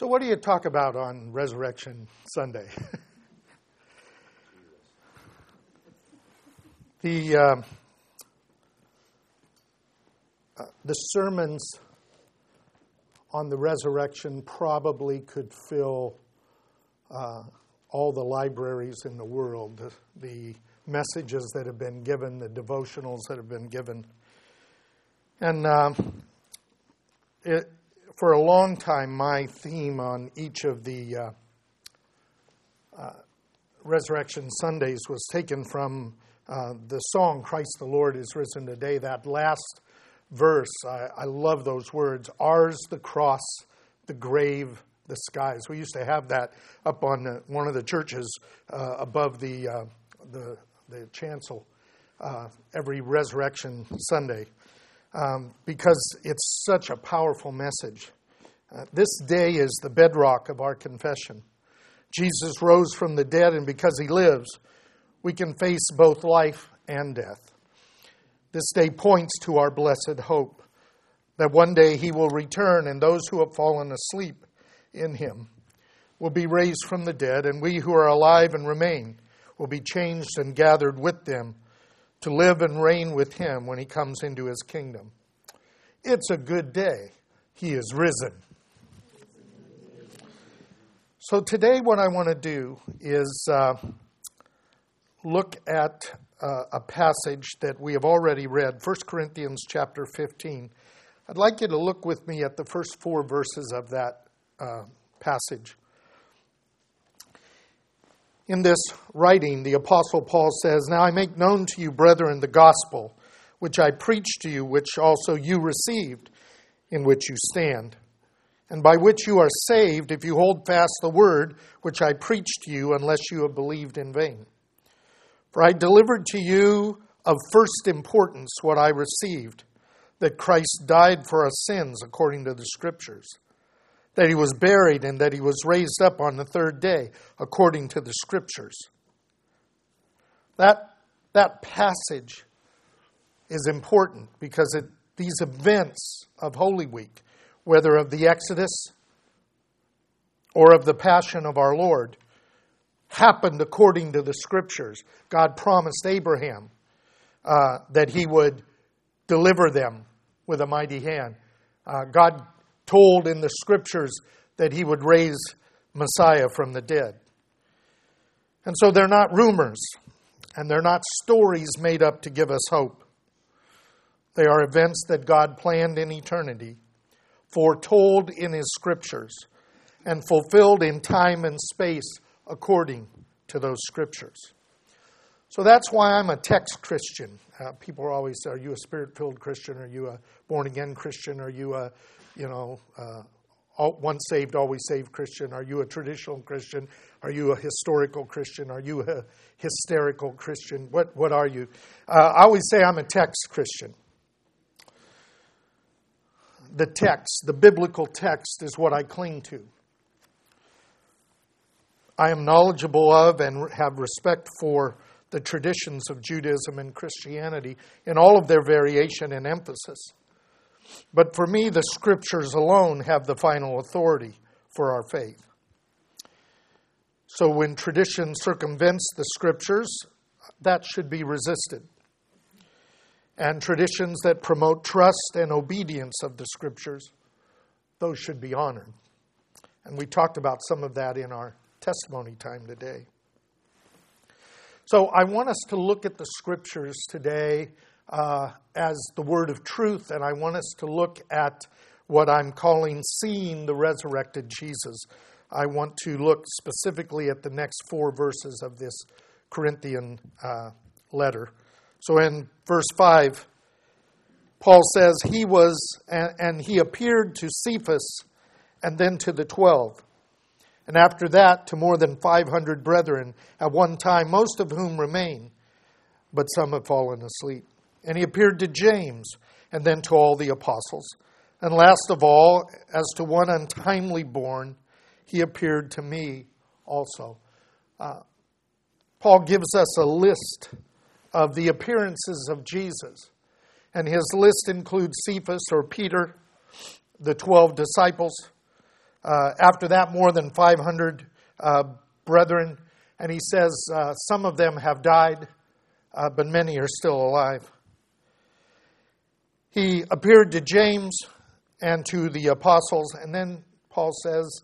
So, what do you talk about on Resurrection Sunday? the uh, uh, the sermons on the resurrection probably could fill uh, all the libraries in the world. The messages that have been given, the devotionals that have been given, and uh, it for a long time, my theme on each of the uh, uh, Resurrection Sundays was taken from uh, the song, Christ the Lord is risen today. That last verse, I, I, love those words. Ours the cross, the grave, the skies. We used to have that up on the, one of the churches uh, above the, uh, the, the, chancel uh, every Resurrection Sunday um, because it's such a powerful message. Uh, this day is the bedrock of our confession. Jesus rose from the dead, and because he lives, we can face both life and death. This day points to our blessed hope that one day he will return, and those who have fallen asleep in him will be raised from the dead, and we who are alive and remain will be changed and gathered with them to live and reign with him when he comes into his kingdom. It's a good day. He is risen. So, today, what I want to do is uh, look at uh, a passage that we have already read, 1 Corinthians chapter 15. I'd like you to look with me at the first four verses of that uh, passage. In this writing, the Apostle Paul says, Now I make known to you, brethren, the gospel which I preached to you, which also you received, in which you stand, and by which you are saved if you hold fast the word which I preached to you, unless you have believed in vain. For I delivered to you of first importance what I received that Christ died for our sins according to the Scriptures, that he was buried, and that he was raised up on the third day according to the Scriptures. That, that passage is important because it, these events of Holy Week, whether of the Exodus or of the Passion of our Lord, happened according to the Scriptures. God promised Abraham uh, that he would deliver them with a mighty hand. Uh, God told in the Scriptures that he would raise Messiah from the dead. And so they're not rumors, and they're not stories made up to give us hope. They are events that God planned in eternity, foretold in His scriptures, and fulfilled in time and space according to those scriptures. So that's why I'm a text Christian. Uh, people are always, are you a spirit filled Christian? Are you a born again Christian? Are you a, you know, uh, once saved, always saved Christian? Are you a traditional Christian? Are you a historical Christian? Are you a hysterical Christian? What, what are you? Uh, I always say I'm a text Christian the text, the biblical text, is what I cling to. I am knowledgeable of and have respect for the traditions of Judaism and Christianity in all of their variation and emphasis. But for me, the scriptures alone have the final authority for our faith. So when tradition circumvents the scriptures, that should be resisted and traditions that promote trust and obedience of the scriptures, those should be honored. And we talked about some of that in our testimony time today. So I want us to look at the scriptures today uh, as the word of truth, and I want us to look at what I'm calling seeing the resurrected Jesus. I want to look specifically at the next four verses of this Corinthian uh, letter. So in verse 5, Paul says he was, and he appeared to Cephas and then to the twelve. And after that, to more than 500 brethren at one time, most of whom remain, but some have fallen asleep. And he appeared to James, and then to all the apostles. And last of all, as to one untimely born, he appeared to me also. Uh, Paul gives us a list of the appearances of Jesus. And his list includes Cephas or Peter, the 12 disciples, Uh, after that, more than 500 uh, brethren. And he says, uh, Some of them have died, uh, but many are still alive. He appeared to James and to the apostles, and then Paul says,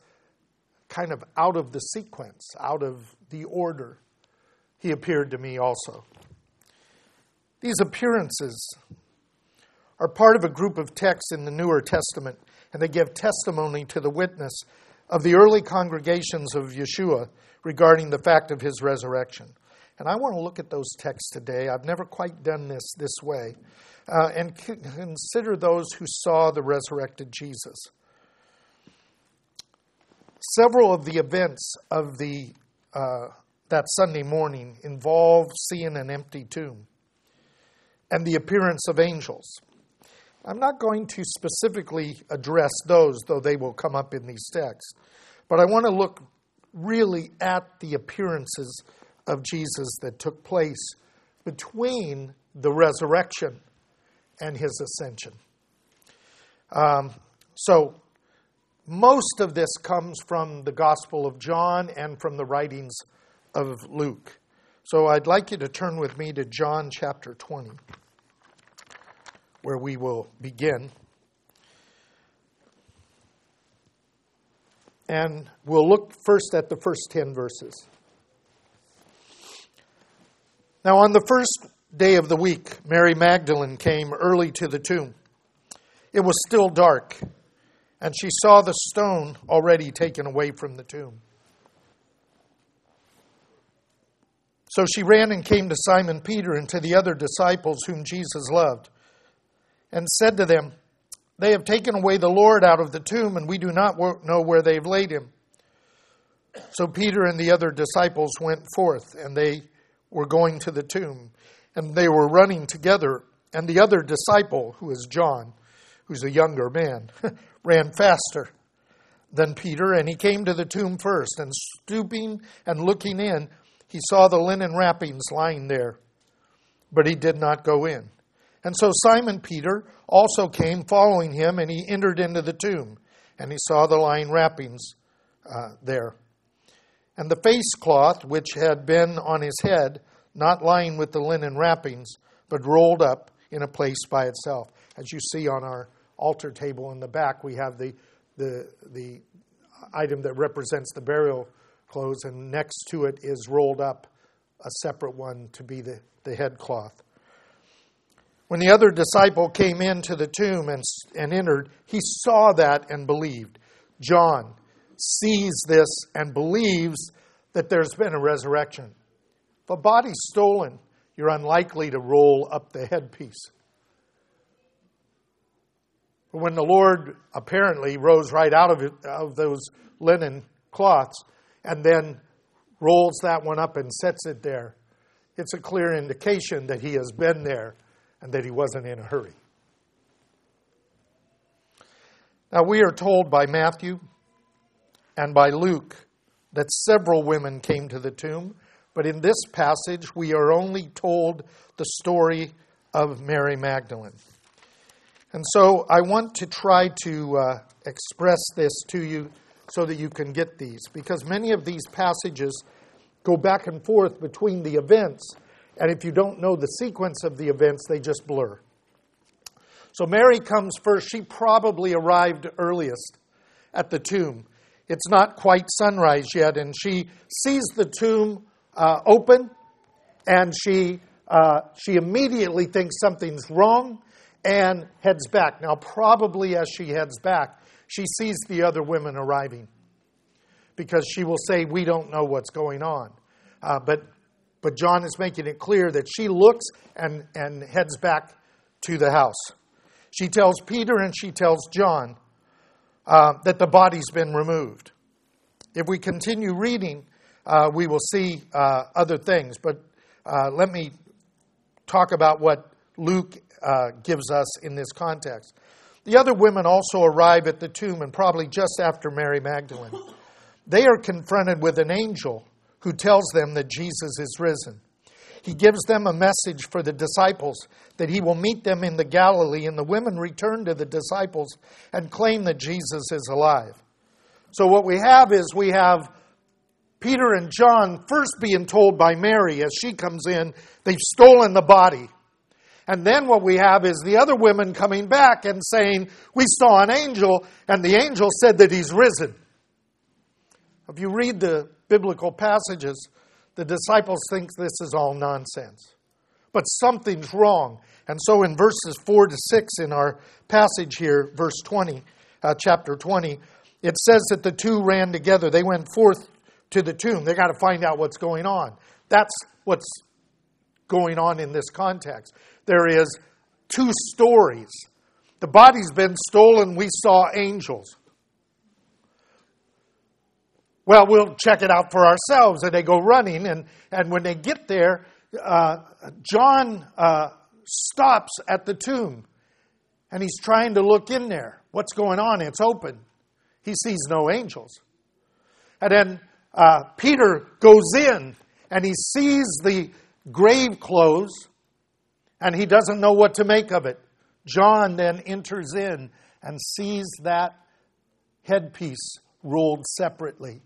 kind of out of the sequence, out of the order, he appeared to me also. These appearances are part of a group of texts in the Newer Testament, and they give testimony to the witness of the early congregations of Yeshua regarding the fact of his resurrection. And I want to look at those texts today. I've never quite done this this way. Uh, and consider those who saw the resurrected Jesus. Several of the events of the, uh, that Sunday morning involve seeing an empty tomb and the appearance of angels. I'm not going to specifically address those, though they will come up in these texts, but I want to look really at the appearances of Jesus that took place between the resurrection and his ascension. Um, so, most of this comes from the Gospel of John and from the writings of Luke. So, I'd like you to turn with me to John chapter 20 where we will begin. And we'll look first at the first 10 verses. Now, on the first day of the week, Mary Magdalene came early to the tomb. It was still dark, and she saw the stone already taken away from the tomb. So she ran and came to Simon Peter and to the other disciples whom Jesus loved and said to them, They have taken away the Lord out of the tomb, and we do not know where they've laid him. So Peter and the other disciples went forth, and they were going to the tomb, and they were running together. And the other disciple, who is John, who's a younger man, ran faster than Peter, and he came to the tomb first, and stooping and looking in, he saw the linen wrappings lying there, but he did not go in. And so Simon Peter also came following him, and he entered into the tomb, and he saw the lying wrappings uh, there. And the face cloth which had been on his head, not lying with the linen wrappings, but rolled up in a place by itself. As you see on our altar table in the back, we have the, the, the item that represents the burial clothes, and next to it is rolled up a separate one to be the, the head cloth. When the other disciple came into the tomb and, and entered, he saw that and believed. John sees this and believes that there's been a resurrection. If a body's stolen, you're unlikely to roll up the headpiece. But when the Lord apparently rose right out of, it, of those linen cloths and then rolls that one up and sets it there, it's a clear indication that he has been there and that he wasn't in a hurry. Now, we are told by Matthew and by Luke that several women came to the tomb, but in this passage, we are only told the story of Mary Magdalene. And so I want to try to uh, express this to you so that you can get these, because many of these passages go back and forth between the events and if you don't know the sequence of the events, they just blur. So Mary comes first. She probably arrived earliest at the tomb. It's not quite sunrise yet, and she sees the tomb uh, open, and she uh, she immediately thinks something's wrong and heads back. Now, probably as she heads back, she sees the other women arriving because she will say, "We don't know what's going on," uh, but but John is making it clear that she looks and, and heads back to the house. She tells Peter and she tells John uh, that the body's been removed. If we continue reading, uh, we will see uh, other things, but uh, let me talk about what Luke uh, gives us in this context. The other women also arrive at the tomb, and probably just after Mary Magdalene. They are confronted with an angel who tells them that Jesus is risen. He gives them a message for the disciples that he will meet them in the Galilee, and the women return to the disciples and claim that Jesus is alive. So what we have is we have Peter and John first being told by Mary as she comes in, they've stolen the body. And then what we have is the other women coming back and saying, We saw an angel, and the angel said that he's risen. If you read the biblical passages, the disciples think this is all nonsense. But something's wrong. And so in verses 4 to 6 in our passage here, verse 20, uh, chapter 20, it says that the two ran together. They went forth to the tomb. They got to find out what's going on. That's what's going on in this context. There is two stories. The body's been stolen. We saw angels. Well, we'll check it out for ourselves. And they go running. And, and when they get there, uh, John uh, stops at the tomb and he's trying to look in there. What's going on? It's open. He sees no angels. And then uh, Peter goes in and he sees the grave clothes and he doesn't know what to make of it. John then enters in and sees that headpiece rolled separately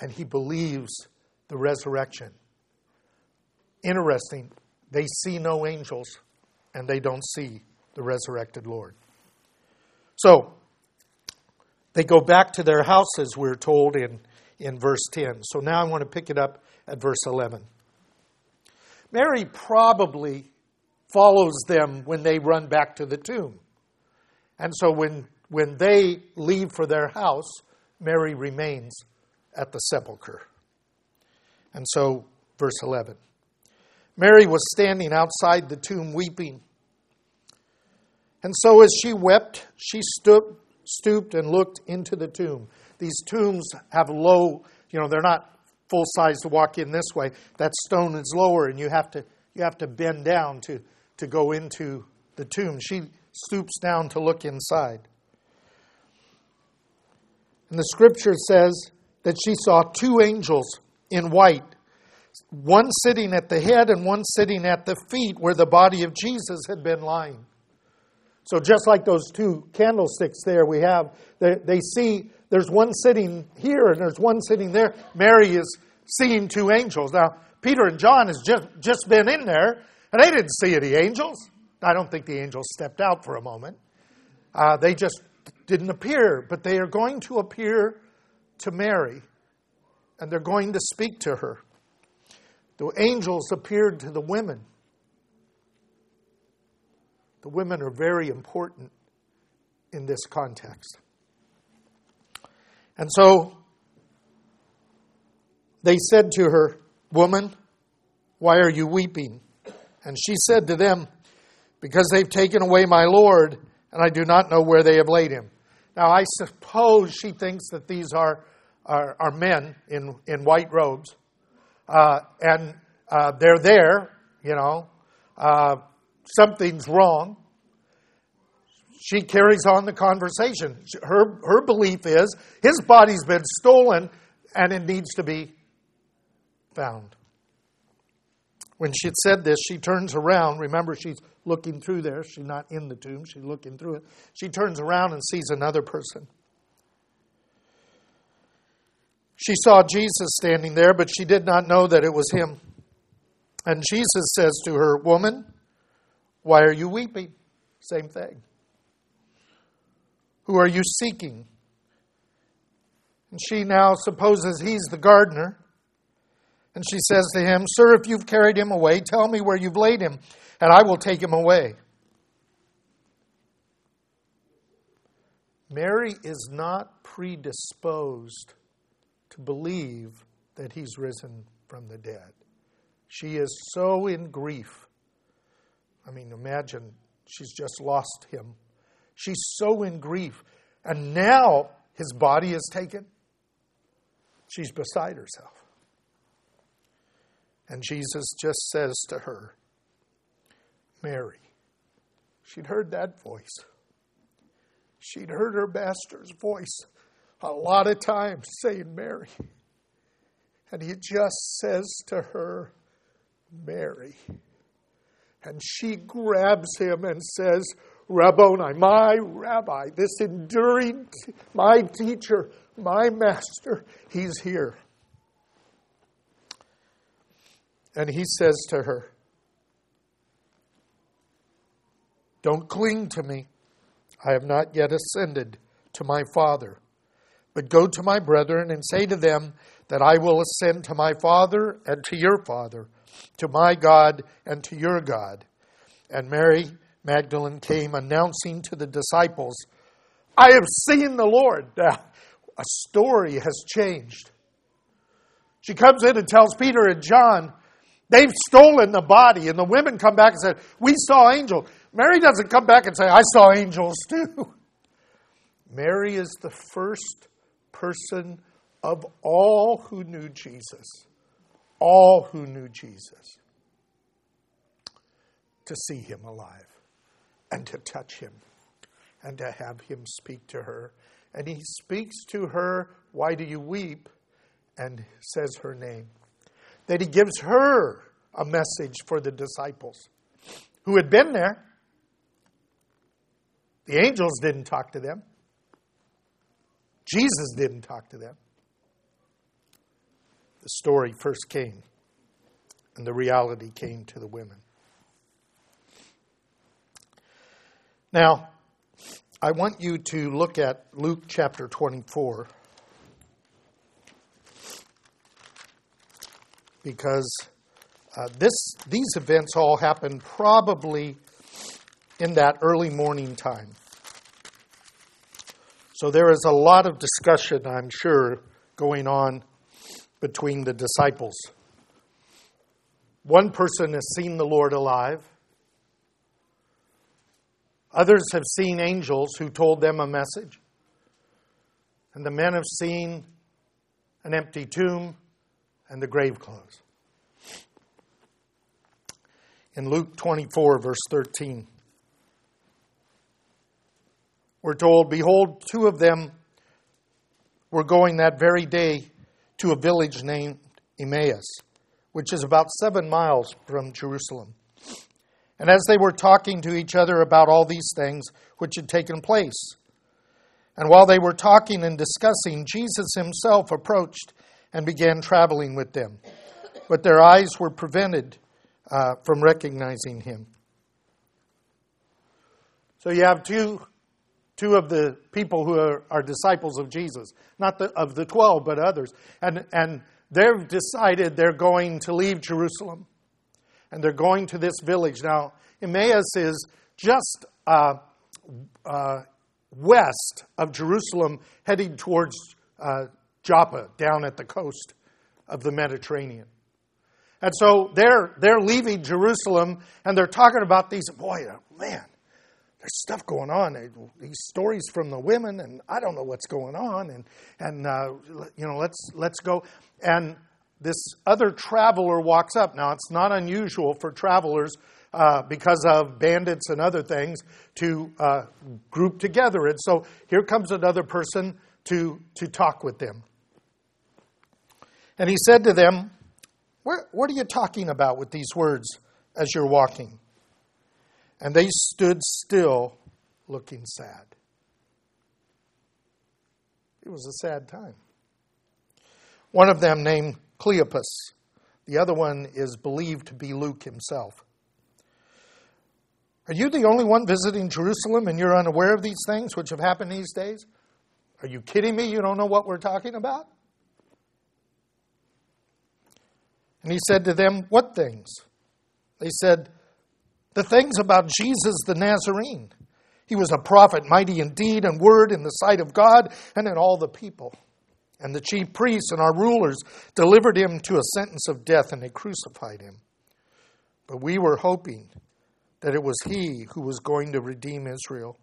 and he believes the resurrection. Interesting, they see no angels and they don't see the resurrected Lord. So, they go back to their houses, we're told in in verse 10. So now I want to pick it up at verse 11. Mary probably follows them when they run back to the tomb. And so when, when they leave for their house, Mary remains at the sepulchre. And so, verse 11 Mary was standing outside the tomb weeping. And so, as she wept, she stood, stooped and looked into the tomb these tombs have low, you know, they're not full size to walk in this way. That stone is lower, and you have to you have to bend down to to go into the tomb. She stoops down to look inside. And the scripture says that she saw two angels in white, one sitting at the head and one sitting at the feet where the body of Jesus had been lying. So, just like those two candlesticks there, we have, they, they see there's one sitting here and there's one sitting there. Mary is seeing two angels. Now, Peter and John has just, just been in there, and they didn't see any angels. I don't think the angels stepped out for a moment. Uh, they just didn't appear, but they are going to appear to Mary, and they're going to speak to her. The angels appeared to the women. The women are very important in this context. And so they said to her, Woman, why are you weeping? And she said to them, Because they've taken away my Lord, and I do not know where they have laid him. Now, I suppose she thinks that these are, are, are men in, in white robes, uh, and uh, they're there, you know. Uh, something's wrong she carries on the conversation. Her, her belief is his body's been stolen and it needs to be found. When she said this, she turns around. Remember, she's looking through there. She's not in the tomb, she's looking through it. She turns around and sees another person. She saw Jesus standing there, but she did not know that it was him. And Jesus says to her, Woman, why are you weeping? Same thing. Who are you seeking? And she now supposes he's the gardener. And she says to him, Sir, if you've carried him away, tell me where you've laid him, and I will take him away. Mary is not predisposed to believe that he's risen from the dead. She is so in grief. I mean, imagine she's just lost him She's so in grief. And now his body is taken. She's beside herself. And Jesus just says to her, Mary. She'd heard that voice. She'd heard her master's voice a lot of times saying, Mary. And he just says to her, Mary. And she grabs him and says, Rabboni, my rabbi, this enduring, my teacher, My master, he's here. And he says to her, Don't cling to me. I have not yet ascended to my Father. But go to my brethren and say to them that I will ascend to my Father and to your Father, to my God and to your God. And Mary Magdalene came announcing to the disciples, I have seen the Lord. a story has changed. She comes in and tells Peter and John, they've stolen the body. And the women come back and say, We saw angels. Mary doesn't come back and say, I saw angels too. Mary is the first person of all who knew Jesus, all who knew Jesus, to see him alive and to touch him and to have him speak to her. And he speaks to her, Why do you weep? and says her name. That he gives her a message for the disciples who had been there. The angels didn't talk to them. Jesus didn't talk to them. The story first came, and the reality came to the women. Now, I want you to look at Luke chapter 24 because uh, this, these events all happened probably in that early morning time. So there is a lot of discussion, I'm sure, going on between the disciples. One person has seen the Lord alive. Others have seen angels who told them a message. And the men have seen an empty tomb and the grave clothes. In Luke 24, verse 13, we're told, Behold, two of them were going that very day to a village named Emmaus, which is about seven miles from Jerusalem. And as they were talking to each other about all these things which had taken place, and while they were talking and discussing, Jesus himself approached and began traveling with them. But their eyes were prevented uh, from recognizing him. So you have two, two of the people who are, are disciples of Jesus, not the, of the 12, but others. And, and they've decided they're going to leave Jerusalem and they're going to this village. Now, Emmaus is just uh, uh, west of Jerusalem, heading towards uh, Joppa, down at the coast of the Mediterranean. And so they're, they're leaving Jerusalem and they're talking about these, boy, man, there's stuff going on. These stories from the women, and I don't know what's going on. And, and uh, you know, let's, let's go. And this other traveler walks up. Now, it's not unusual for travelers uh, because of bandits and other things to uh, group together. And so here comes another person to, to talk with them. And he said to them, what, what are you talking about with these words as you're walking? And they stood still, looking sad. It was a sad time. One of them, named Cleopas, the other one is believed to be Luke himself. Are you the only one visiting Jerusalem and you're unaware of these things which have happened these days? Are you kidding me? You don't know what we're talking about? And he said to them, What things? They said, The things about Jesus the Nazarene. He was a prophet, mighty in deed and word in the sight of God and in all the people. And the chief priests and our rulers delivered him to a sentence of death, and they crucified him. But we were hoping that it was he who was going to redeem Israel.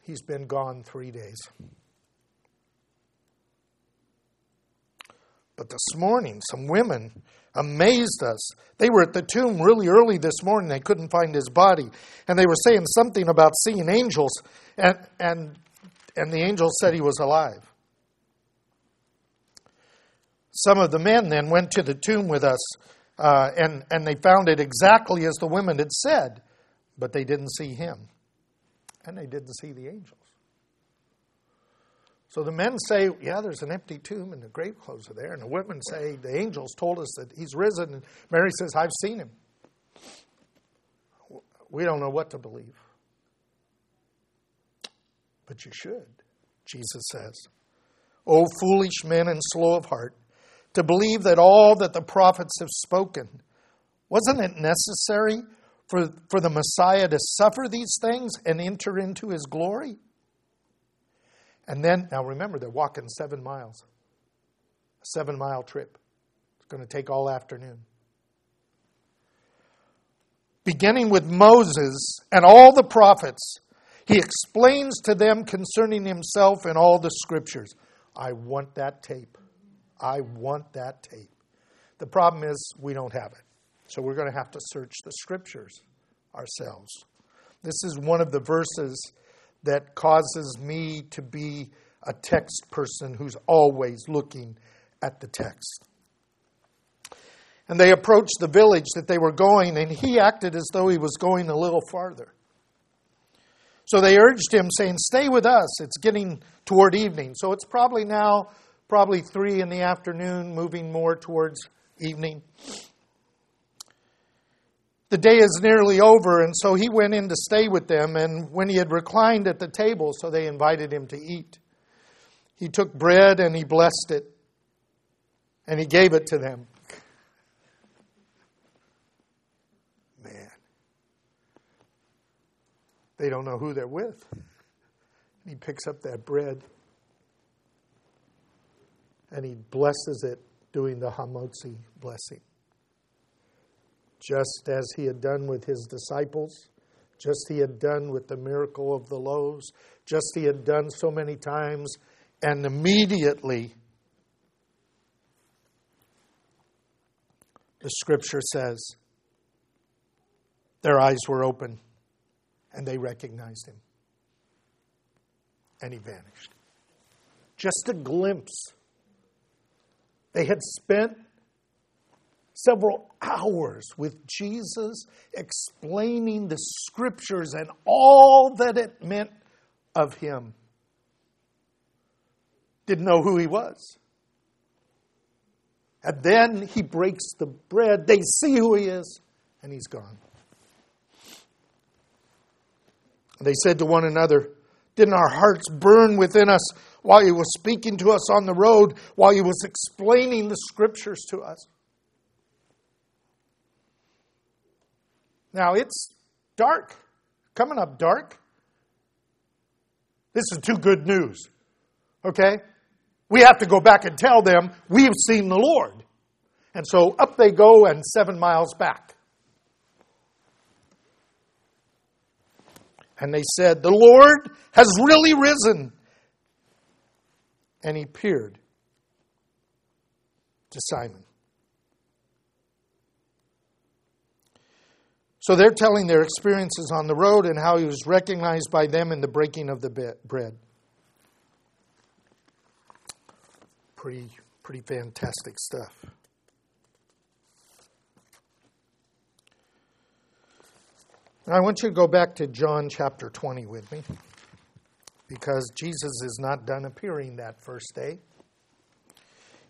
He's been gone three days. But this morning, some women amazed us. They were at the tomb really early this morning. They couldn't find his body. And they were saying something about seeing angels. And, and, and the angel said he was alive. Some of the men then went to the tomb with us, uh, and, and they found it exactly as the women had said, but they didn't see him. And they didn't see the angels. So the men say, Yeah, there's an empty tomb and the grave clothes are there. And the women say, The angels told us that he's risen. And Mary says, I've seen him. We don't know what to believe. But you should, Jesus says. O foolish men and slow of heart, to believe that all that the prophets have spoken. Wasn't it necessary for, for the Messiah to suffer these things and enter into his glory? And then, now remember, they're walking seven miles, a seven mile trip. It's going to take all afternoon. Beginning with Moses and all the prophets, he explains to them concerning himself in all the scriptures. I want that tape. I want that tape. The problem is we don't have it. So we're going to have to search the scriptures ourselves. This is one of the verses that causes me to be a text person who's always looking at the text. And they approached the village that they were going, and he acted as though he was going a little farther. So they urged him, saying, Stay with us. It's getting toward evening. So it's probably now, probably three in the afternoon, moving more towards evening. The day is nearly over, and so he went in to stay with them. And when he had reclined at the table, so they invited him to eat, he took bread and he blessed it, and he gave it to them. Man, they don't know who they're with. He picks up that bread and he blesses it, doing the Hamotzi blessing. Just as he had done with his disciples, just he had done with the miracle of the loaves, just he had done so many times, and immediately the scripture says their eyes were open and they recognized him. And he vanished. Just a glimpse. They had spent several hours with Jesus explaining the scriptures and all that it meant of him. Didn't know who he was. And then he breaks the bread. They see who he is, and he's gone. They said to one another, Didn't our hearts burn within us while he was speaking to us on the road, while he was explaining the scriptures to us? Now it's dark, coming up dark. This is too good news. Okay? We have to go back and tell them we've seen the Lord. And so up they go and seven miles back. And they said, The Lord has really risen. And he appeared to Simon. So they're telling their experiences on the road and how he was recognized by them in the breaking of the bread. Pretty, pretty fantastic stuff. I want you to go back to John chapter 20 with me because Jesus is not done appearing that first day.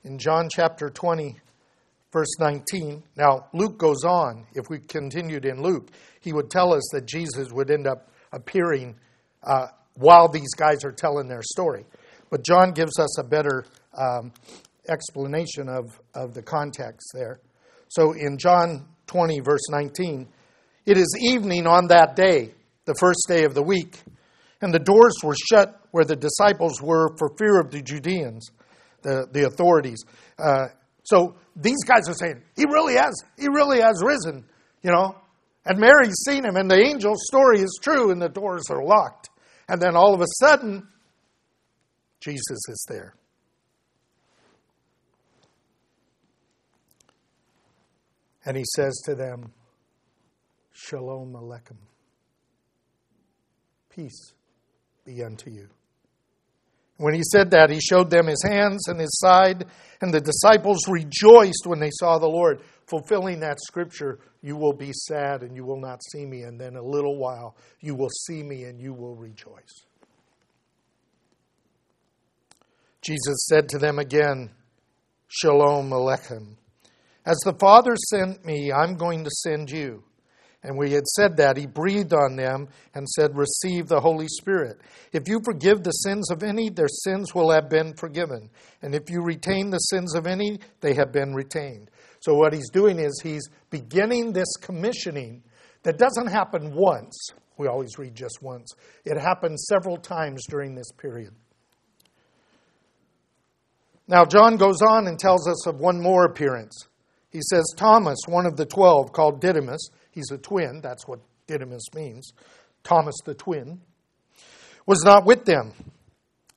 In John chapter 20, verse 19, now Luke goes on. If we continued in Luke, he would tell us that Jesus would end up appearing uh, while these guys are telling their story. But John gives us a better um, explanation of, of the context there. So in John 20, verse 19, it is evening on that day, the first day of the week, and the doors were shut where the disciples were for fear of the Judeans, the, the authorities. Uh, so these guys are saying, He really has, He really has risen, you know. And Mary's seen him, and the angel's story is true, and the doors are locked. And then all of a sudden, Jesus is there. And he says to them, Shalom Aleichem. Peace be unto you. When he said that, he showed them his hands and his side, and the disciples rejoiced when they saw the Lord. Fulfilling that scripture, you will be sad and you will not see me, and then a little while you will see me and you will rejoice. Jesus said to them again, Shalom Aleichem. As the Father sent me, I'm going to send you. And we had said that, he breathed on them and said, Receive the Holy Spirit. If you forgive the sins of any, their sins will have been forgiven. And if you retain the sins of any, they have been retained. So, what he's doing is he's beginning this commissioning that doesn't happen once. We always read just once, it happens several times during this period. Now, John goes on and tells us of one more appearance. He says, Thomas, one of the twelve, called Didymus, he's a twin, that's what Didymus means, Thomas the twin, was not with them.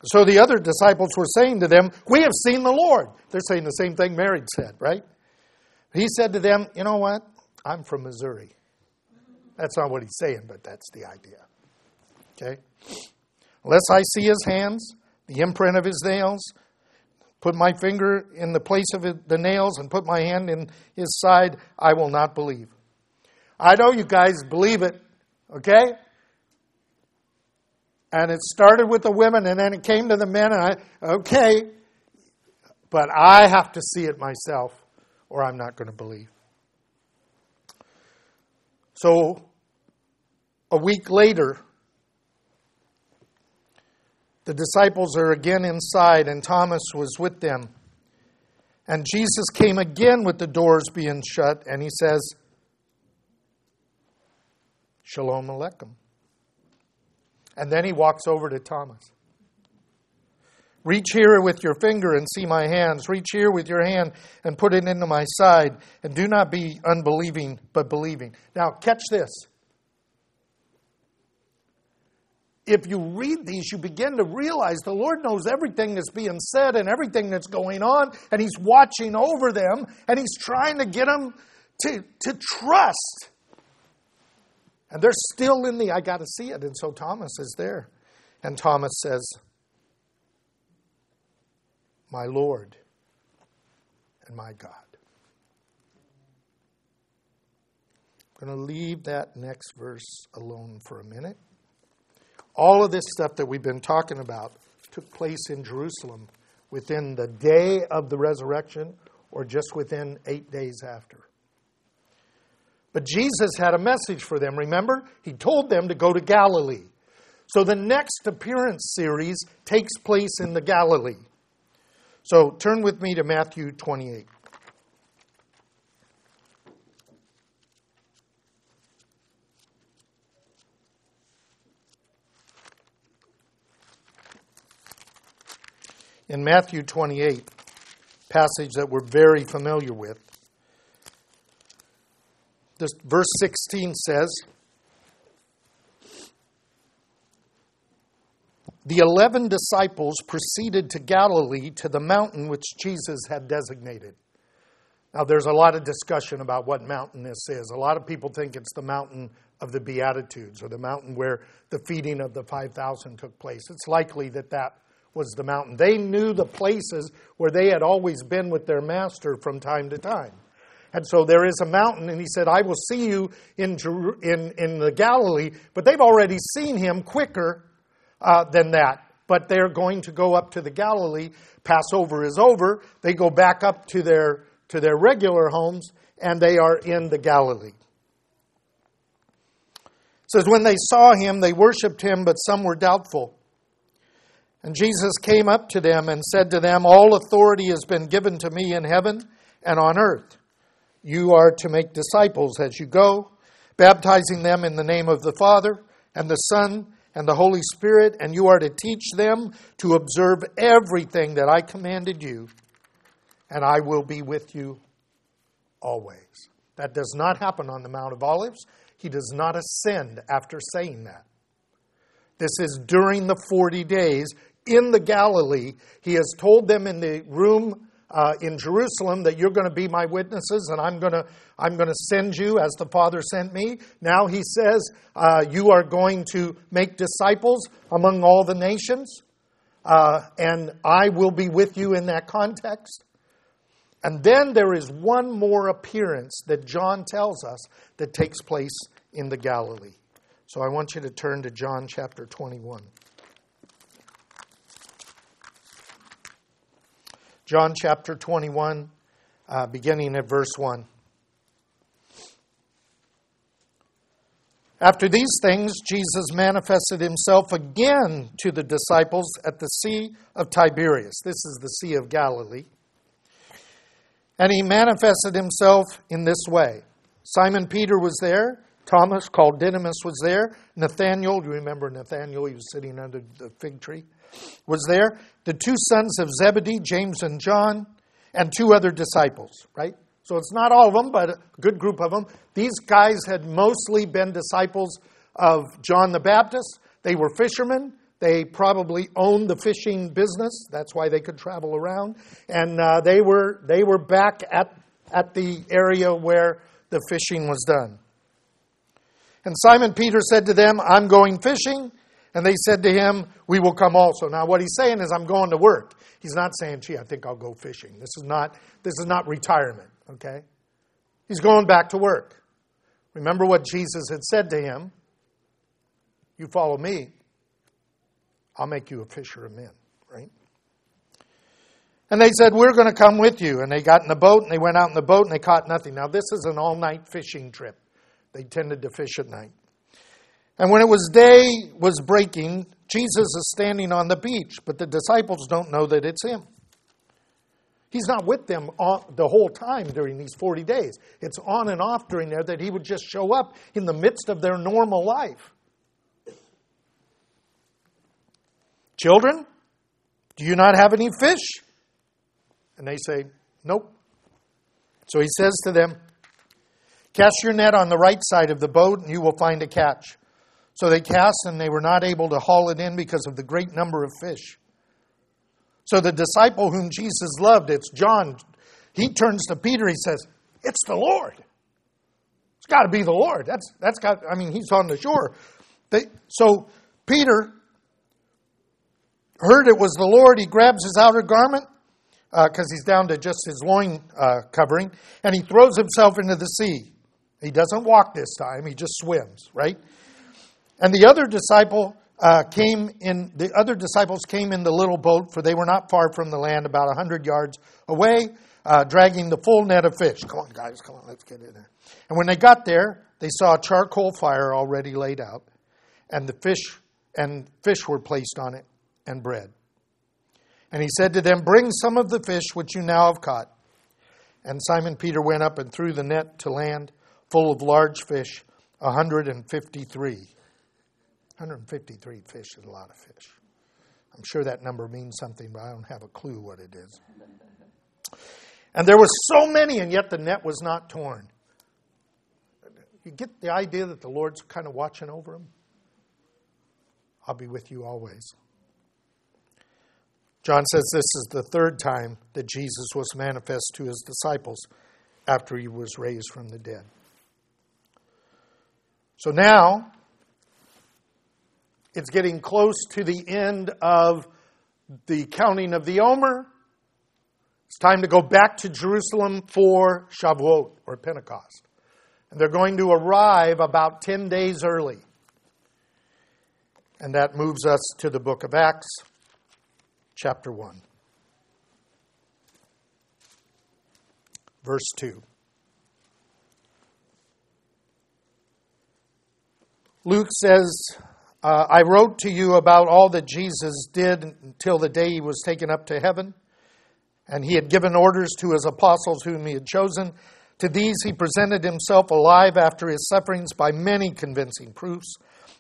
So the other disciples were saying to them, We have seen the Lord. They're saying the same thing Mary said, right? He said to them, You know what? I'm from Missouri. That's not what he's saying, but that's the idea. Okay? Unless I see his hands, the imprint of his nails, put my finger in the place of the nails, and put my hand in his side, I will not believe. I know you guys believe it, okay? And it started with the women, and then it came to the men, and I, okay, but I have to see it myself, or I'm not going to believe. So, a week later, the disciples are again inside, and Thomas was with them. And Jesus came again with the doors being shut, and he says, Shalom Aleichem. And then he walks over to Thomas. Reach here with your finger and see my hands. Reach here with your hand and put it into my side. And do not be unbelieving, but believing. Now, catch this. If you read these, you begin to realize the Lord knows everything that's being said and everything that's going on, and He's watching over them, and He's trying to get them to, to trust. And they're still in the, I got to see it. And so Thomas is there. And Thomas says, My Lord and my God. I'm going to leave that next verse alone for a minute. All of this stuff that we've been talking about took place in Jerusalem within the day of the resurrection or just within eight days after. But Jesus had a message for them, remember? He told them to go to Galilee. So the next appearance series takes place in the Galilee. So turn with me to Matthew 28. In Matthew 28, passage that we're very familiar with, verse 16 says, The eleven disciples proceeded to Galilee to the mountain which Jesus had designated. Now, there's a lot of discussion about what mountain this is. A lot of people think it's the mountain of the Beatitudes or the mountain where the feeding of the 5,000 took place. It's likely that that was the mountain. They knew the places where they had always been with their master from time to time. And so there is a mountain, and he said, I will see you in, in, in the Galilee. But they've already seen him quicker uh, than that. But they're going to go up to the Galilee. Passover is over. They go back up to their, to their regular homes, and they are in the Galilee. It says, When they saw him, they worshiped him, but some were doubtful. And Jesus came up to them and said to them, All authority has been given to me in heaven and on earth. You are to make disciples as you go, baptizing them in the name of the Father and the Son and the Holy Spirit, and you are to teach them to observe everything that I commanded you, and I will be with you always. That does not happen on the Mount of Olives. He does not ascend after saying that. This is during the 40 days in the Galilee. He has told them in the room uh, in Jerusalem that you're going to be my witnesses and I'm going to I'm going to send you as the Father sent me. Now he says uh, you are going to make disciples among all the nations, uh, and I will be with you in that context. And then there is one more appearance that John tells us that takes place in the Galilee. So I want you to turn to John chapter 21. John chapter 21, uh, beginning at verse 1. After these things, Jesus manifested himself again to the disciples at the Sea of Tiberias. This is the Sea of Galilee. And he manifested himself in this way Simon Peter was there, Thomas, called Didymus, was there, Nathanael, you remember Nathanael, he was sitting under the fig tree, was there, the two sons of Zebedee, James and John, and two other disciples, right? So it's not all of them, but a good group of them. These guys had mostly been disciples of John the Baptist. They were fishermen. They probably owned the fishing business. That's why they could travel around. And uh, they, were, they were back at, at the area where the fishing was done. And Simon Peter said to them, I'm going fishing. And they said to him, We will come also. Now, what he's saying is, I'm going to work. He's not saying, Gee, I think I'll go fishing. This is not, this is not retirement. Okay? He's going back to work. Remember what Jesus had said to him You follow me, I'll make you a fisher of men, right? And they said, We're going to come with you. And they got in the boat and they went out in the boat and they caught nothing. Now, this is an all night fishing trip. They tended to fish at night. And when it was day was breaking, Jesus is standing on the beach, but the disciples don't know that it's him. He's not with them the whole time during these 40 days. It's on and off during there that he would just show up in the midst of their normal life. Children, do you not have any fish? And they say, Nope. So he says to them, Cast your net on the right side of the boat, and you will find a catch. So they cast, and they were not able to haul it in because of the great number of fish. So the disciple whom Jesus loved, it's John, he turns to Peter, he says, It's the Lord. It's got to be the Lord. That's, that's got, I mean, he's on the shore. They, so Peter heard it was the Lord. He grabs his outer garment because uh, he's down to just his loin uh, covering, and he throws himself into the sea. He doesn't walk this time, he just swims, right? And the other disciple uh, came in, the other disciples came in the little boat, for they were not far from the land, about a hundred yards away, uh, dragging the full net of fish. Come on, guys, come on, let's get in there. And when they got there, they saw a charcoal fire already laid out, and the fish and fish were placed on it, and bread. And he said to them, Bring some of the fish which you now have caught. And Simon Peter went up and threw the net to land, full of large fish, a hundred and fifty three. 153 fish is a lot of fish. I'm sure that number means something, but I don't have a clue what it is. And there were so many, and yet the net was not torn. You get the idea that the Lord's kind of watching over them? I'll be with you always. John says this is the third time that Jesus was manifest to his disciples after he was raised from the dead. So now, it's getting close to the end of the counting of the Omer. It's time to go back to Jerusalem for Shavuot or Pentecost. And they're going to arrive about 10 days early. And that moves us to the book of Acts, chapter 1. Verse 2. Luke says, uh, I wrote to you about all that Jesus did until the day he was taken up to heaven. And he had given orders to his apostles whom he had chosen. To these he presented himself alive after his sufferings by many convincing proofs,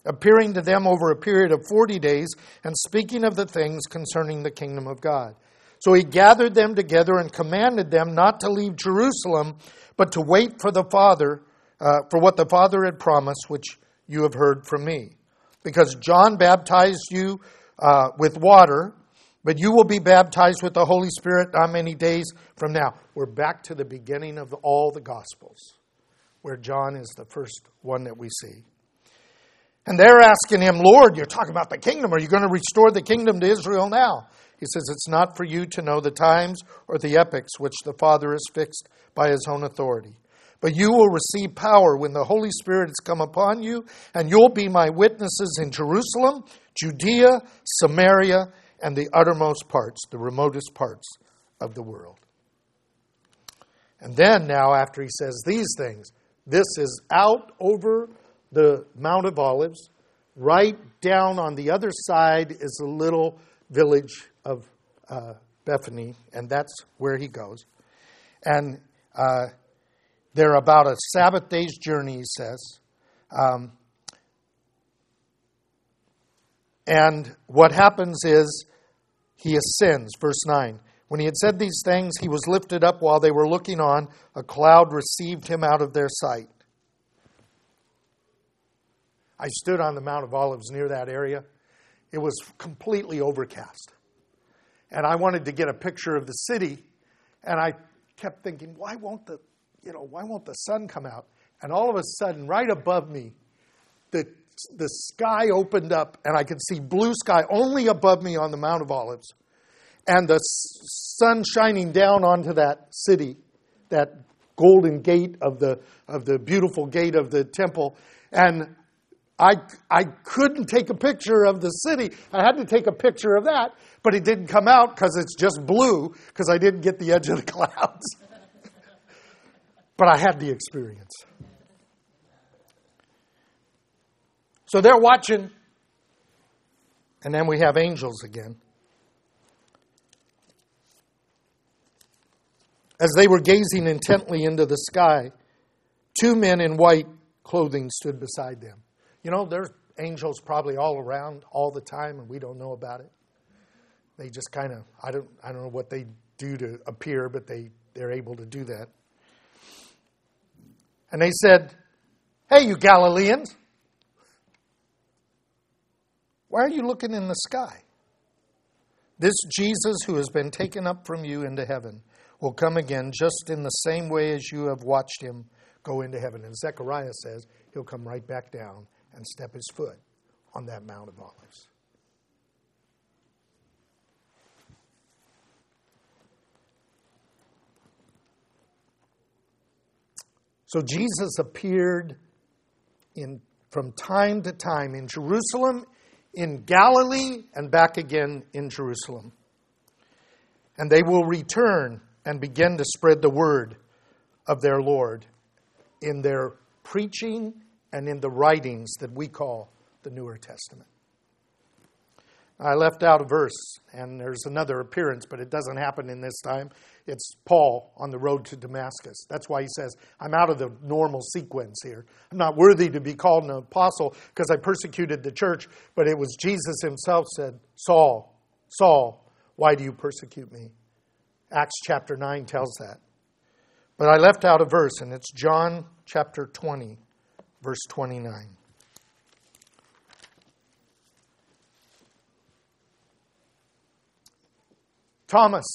appearing to them over a period of 40 days and speaking of the things concerning the kingdom of God. So he gathered them together and commanded them not to leave Jerusalem, but to wait for the Father, uh, for what the Father had promised, which you have heard from me because John baptized you uh, with water, but you will be baptized with the Holy Spirit not many days from now. We're back to the beginning of all the Gospels, where John is the first one that we see. And they're asking him, Lord, you're talking about the kingdom. Are you going to restore the kingdom to Israel now? He says, It's not for you to know the times or the epochs which the Father has fixed by his own authority. But you will receive power when the Holy Spirit has come upon you, and you'll be my witnesses in Jerusalem, Judea, Samaria, and the uttermost parts, the remotest parts of the world. And then, now, after he says these things, this is out over the Mount of Olives. Right down on the other side is the little village of uh, Bethany, and that's where he goes. And uh, they're about a Sabbath day's journey, he says. Um, and what happens is he ascends, verse 9. When he had said these things, he was lifted up while they were looking on. A cloud received him out of their sight. I stood on the Mount of Olives near that area. It was completely overcast. And I wanted to get a picture of the city, and I kept thinking, why won't the, you know, why won't the sun come out? And all of a sudden, right above me, the the sky opened up and I could see blue sky only above me on the Mount of Olives and the sun shining down onto that city, that golden gate of the, of the beautiful gate of the temple. And I, I couldn't take a picture of the city. I had to take a picture of that, but it didn't come out because it's just blue because I didn't get the edge of the clouds. But I had the experience. So they're watching. And then we have angels again. As they were gazing intently into the sky, two men in white clothing stood beside them. You know, there's angels probably all around all the time, and we don't know about it. They just kind of, I don't, I don't know what they do to appear, but they, they're able to do that. And they said, Hey, you Galileans, why are you looking in the sky? This Jesus who has been taken up from you into heaven will come again just in the same way as you have watched him go into heaven. And Zechariah says he'll come right back down and step his foot on that Mount of Olives. So Jesus appeared in, from time to time in Jerusalem in Galilee and back again in Jerusalem. And they will return and begin to spread the word of their Lord in their preaching and in the writings that we call the Newer Testament. I left out a verse, and there's another appearance, but it doesn't happen in this time. It's Paul on the road to Damascus. That's why he says, I'm out of the normal sequence here. I'm not worthy to be called an apostle because I persecuted the church, but it was Jesus himself said, Saul, Saul, why do you persecute me? Acts chapter 9 tells that. But I left out a verse, and it's John chapter 20, verse 29. Thomas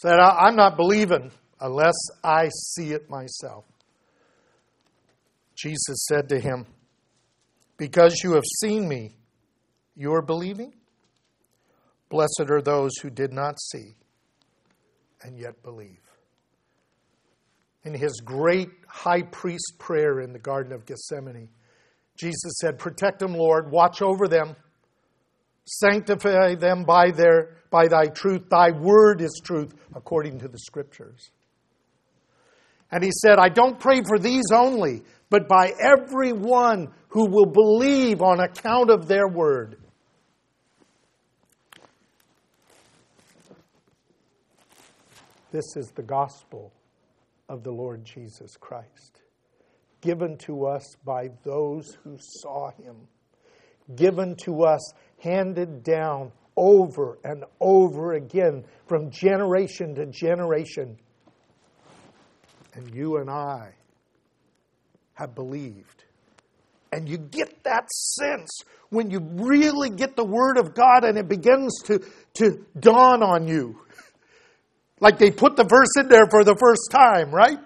said, I'm not believing unless I see it myself. Jesus said to him, Because you have seen me, you are believing? Blessed are those who did not see and yet believe. In his great high priest prayer in the Garden of Gethsemane, Jesus said, Protect them, Lord, watch over them Sanctify them by, their, by thy truth. Thy word is truth, according to the scriptures. And he said, I don't pray for these only, but by every one who will believe on account of their word. This is the gospel of the Lord Jesus Christ, given to us by those who saw him, given to us handed down over and over again from generation to generation. And you and I have believed. And you get that sense when you really get the Word of God and it begins to, to dawn on you. Like they put the verse in there for the first time, right?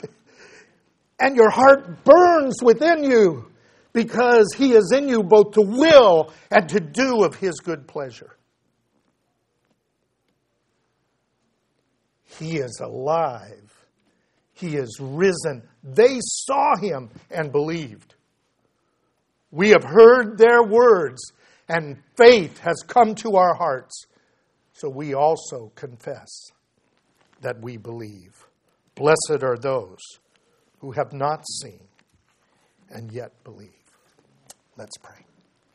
And your heart burns within you because he is in you both to will and to do of his good pleasure. He is alive. He is risen. They saw him and believed. We have heard their words, and faith has come to our hearts. So we also confess. that we believe. Blessed are those who have not seen and yet believe. Let's pray.